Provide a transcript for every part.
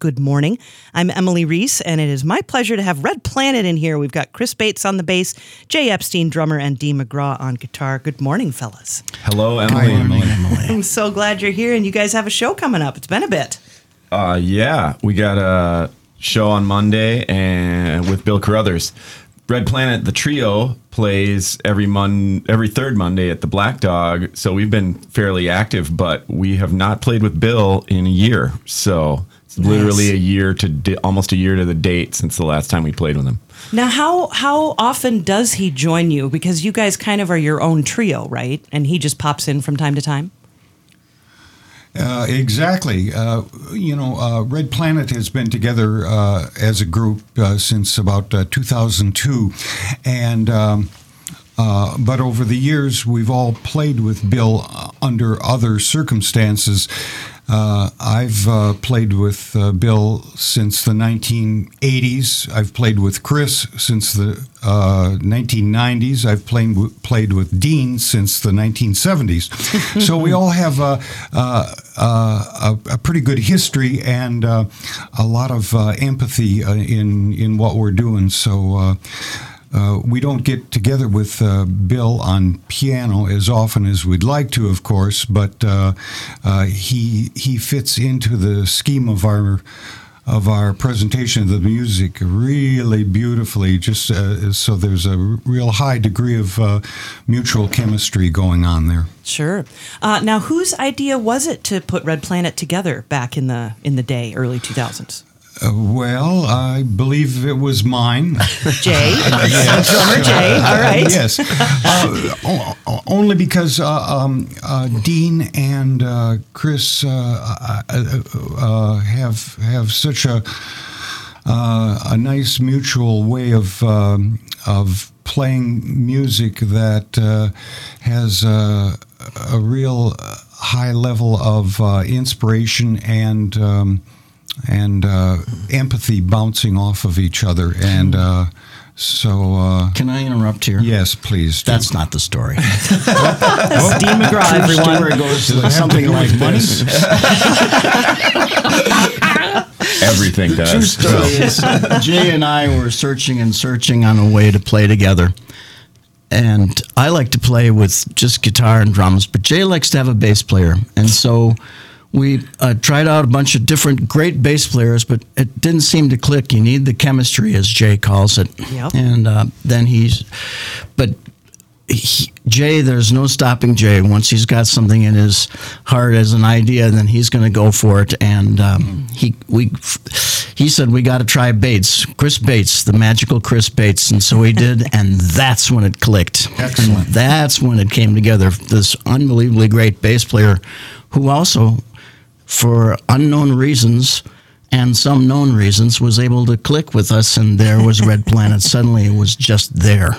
Good morning. I'm Emily Reese, and it is my pleasure to have Red Planet in here. We've got Chris Bates on the bass, Jay Epstein, drummer, and Dean Magraw on guitar. Good morning, fellas. Hello, Emily. Emily. I'm so glad you're here, and you guys have a show coming up. It's been a bit. Uh, yeah, we got a show on Monday and with Bill Carrothers. Red Planet, the trio, plays every mon every third Monday at the Black Dog. So we've been fairly active, but we have not played with Bill in a year. So it's literally a year to di- almost a year to the date since the last time we played with him. Now, how how often does he join you? Because you guys kind of are your own trio, right? And he just pops in from time to time. Uh, exactly. Uh, you know, uh, Red Planet has been together uh, as a group uh, since about uh, 2002, and. Um, uh, but over the years, we've all played with Bill uh, under other circumstances. Uh, I've uh, played with uh, Bill since the 1980s. I've played with Chris since the uh, 1990s. I've played w- played with Dean since the 1970s. so we all have a, a, a, a pretty good history and uh, a lot of uh, empathy uh, in in what we're doing. So. Uh, we don't get together with uh, Bill on piano as often as we'd like to, of course, but uh, uh, he he fits into the scheme of our of our presentation of the music really beautifully. Just uh, so there's a real high degree of mutual chemistry going on there. Sure. Now, whose idea was it to put Red Planet together back in the in the day, early 2000s? Uh, well, I believe it was mine. Jay, drummer Jay. All right. yes. Uh, o- o- only because uh, um, uh, Dean and uh, Chris uh, uh, uh, uh, have have such a uh, a nice mutual way of um, of playing music that uh, has uh, a real high level of uh, inspiration and. Um, and uh, empathy bouncing off of each other, and uh, so uh, Can I interrupt here? yes, please. do. That's not the story. That's Dean Magraw, The everyone. story goes something like this. Everything True does. story is Jay and I were searching and searching on a way to play together. And I like to play with just guitar and drums, but Jay likes to have a bass player. And so we uh, tried out a bunch of different great bass players, but it didn't seem to click. You need the chemistry, as Jay calls it. Yep. And uh, then he's, but he, Jay, there's no stopping Jay. Once he's got something in his heart as an idea, then he's going to go for it. And um, he we he said we got to try Bates, Chris Bates, the magical Chris Bates, and so he did, and that's when it clicked. Excellent. And that's when it came together. This unbelievably great bass player, who also, for unknown reasons. And some known reasons was able to click with us, and there was Red Planet. Suddenly, it was just there.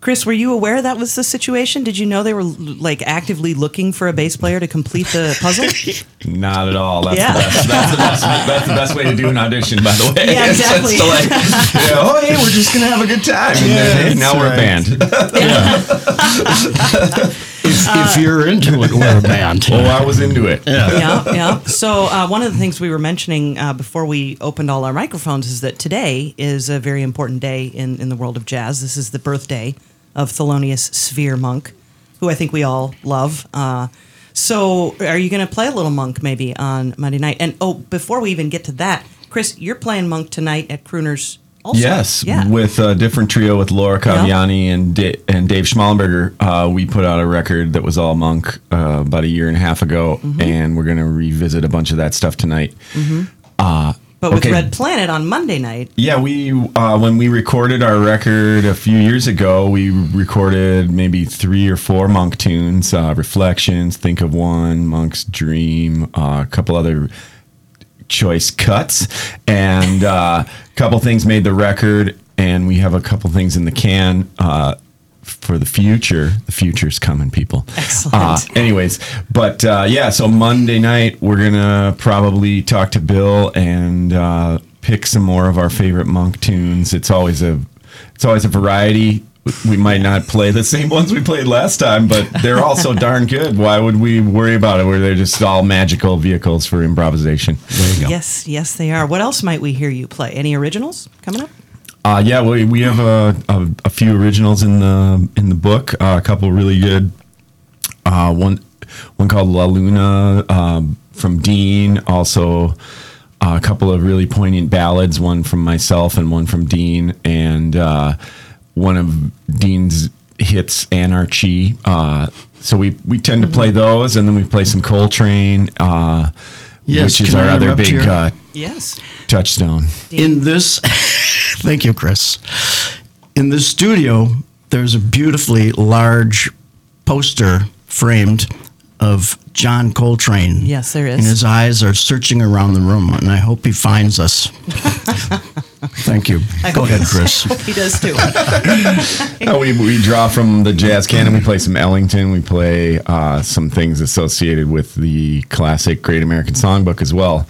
Chris, were you aware that was the situation? Did you know they were like actively looking for a bass player to complete the puzzle? Not at all. That's, Yeah. the best, that's, the best, that's the best way to do an audition, by the way. Yeah, It's exactly. to like, yeah, oh, hey, we're just going to have a good time. And then, hey, now we're a that's band. If, if you're into it, we're a band. Oh, I was into it. yeah, yeah. So uh, one of the things we were mentioning uh, before we opened all our microphones is that today is a very important day in, in the world of jazz. This is the birthday of Thelonious Sphere Monk, who I think we all love. Uh, so are you going to play a little Monk maybe on Monday night? And oh, before we even get to that, Chris, you're playing Monk tonight at Crooners. Also. Yes, Yeah. with a different trio with Laura Caviani and da- and Dave Schmalenberger. Uh, we put out a record that was all Monk uh, about a year and a half ago, Mm-hmm. and we're going to revisit a bunch of that stuff tonight. Uh, but with okay. Red Planet on Monday night. Yeah, we uh, when we recorded our record a few years ago, we recorded maybe three or four Monk tunes: uh, "Reflections," "Think of One," "Monk's Dream," uh, a couple other choice cuts, and uh, a couple things made the record. And we have a couple things in the can uh, for the future. The future's coming, people. Excellent. Uh, anyways, but uh, yeah, so Monday night we're gonna probably talk to Bill and uh, pick some more of our favorite Monk tunes. It's always a it's always a variety we might not play the same ones we played last time, but they're also darn good. Why would we worry about it? Where they're just all magical vehicles for improvisation. There you go. Yes, yes, they are. What else might we hear you play? Any originals coming up? Uh, yeah, we, we have a, a, a few originals in the in the book. Uh, a couple really good. Uh, one one called La Luna um, from Dean. Also, uh, a couple of really poignant ballads. One from myself and one from Dean. And uh, one of Dean's hits, Anarchy. Uh, so we we tend to play those, and then we play some Coltrane, uh, Yes, which is can our I other interrupt big here? uh, Yes. touchstone. In this, thank you, Chris. In this studio, there's a beautifully large poster framed of John Coltrane. Yes, there is. And his eyes are searching around the room, and I hope he finds us. Thank you. Go ahead, Chris. he does too. No, we, we draw from the jazz canon. We play some Ellington. We play uh, some things associated with the classic Great American Songbook as well.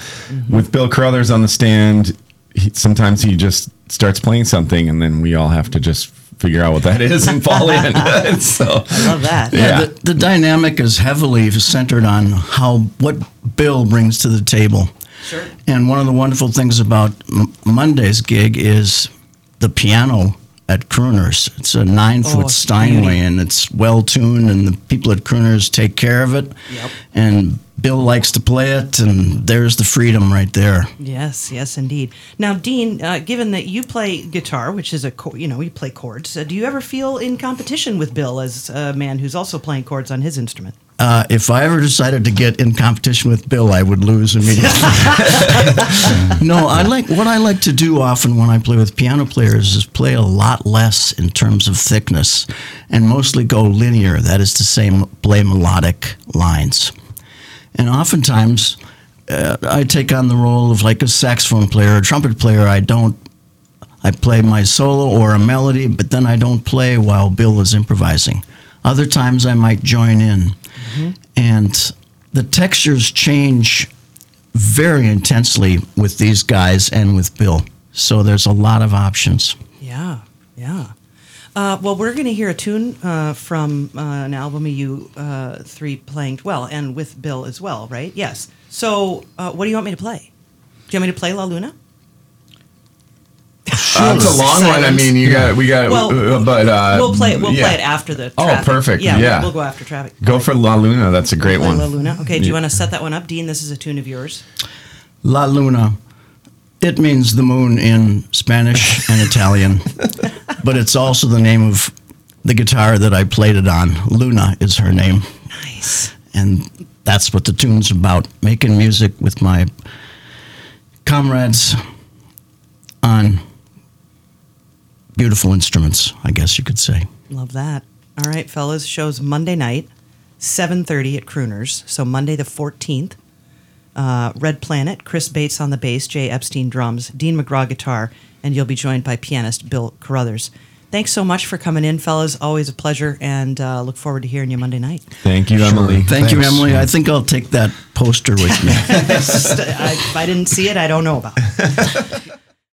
With Bill Carrothers on the stand, he, sometimes he just starts playing something, and then we all have to just figure out what that is and fall in. so, I Love that. Yeah. The, the dynamic is heavily centered on how what Bill brings to the table. Sure. And one of the wonderful things about M- Monday's gig is the piano at Crooners. It's a nine foot Oh, Steinway beauty. and it's well tuned, and the people at Crooners take care of it. Yep. And Bill likes to play it, and there's the freedom right there. Yes, yes, indeed. Now, Dean, uh, given that you play guitar, which is a you know you play chords, uh, do you ever feel in competition with Bill as a man who's also playing chords on his instrument? Uh, if I ever decided to get in competition with Bill, I would lose immediately. no, I like what I like to do often when I play with piano players is play a lot less in terms of thickness, and mostly go linear. That is to say, play melodic lines. And oftentimes, uh, I take on the role of like a saxophone player, a trumpet player. I don't. I play my solo or a melody, but then I don't play while Bill is improvising. Other times I might join in. And the textures change very intensely with these guys and with Bill. So there's a lot of options. Yeah, yeah. Uh, well, we're going to hear a tune uh, from uh, an album of you uh, three playing well, and with Bill as well, right? Yes. So, uh, what do you want me to play? Do you want me to play La Luna? Uh, it's a long one. I mean, you got we got, Well, uh, but uh, we'll play. We'll yeah. play it after the. Oh, perfect. Yeah, we'll- Yeah. We'll, go after traffic. Go for La Luna. That's a great Play one. La Luna. Okay. Do you Yeah. want to set that one up, Dean? This is a tune of yours. La Luna. It means the moon in Spanish and Italian, but it's also the name of the guitar that I played it on. Luna is her name. Nice. and that's what the tune's about making music with my comrades on beautiful instruments i guess you could say Love that. All right, fellas. Show's Monday night, seven thirty at Crooners. So Monday the fourteenth. Uh, Red Planet, Chris Bates on the bass, Jay Epstein drums, Dean Magraw guitar, and you'll be joined by pianist Bill Carrothers. Thanks so much for coming in, fellas. Always a pleasure, and uh, look forward to hearing you Monday night. Thank you, Emily. thank you emily i think i'll take that poster with me I, if I didn't see it, I don't know about. it.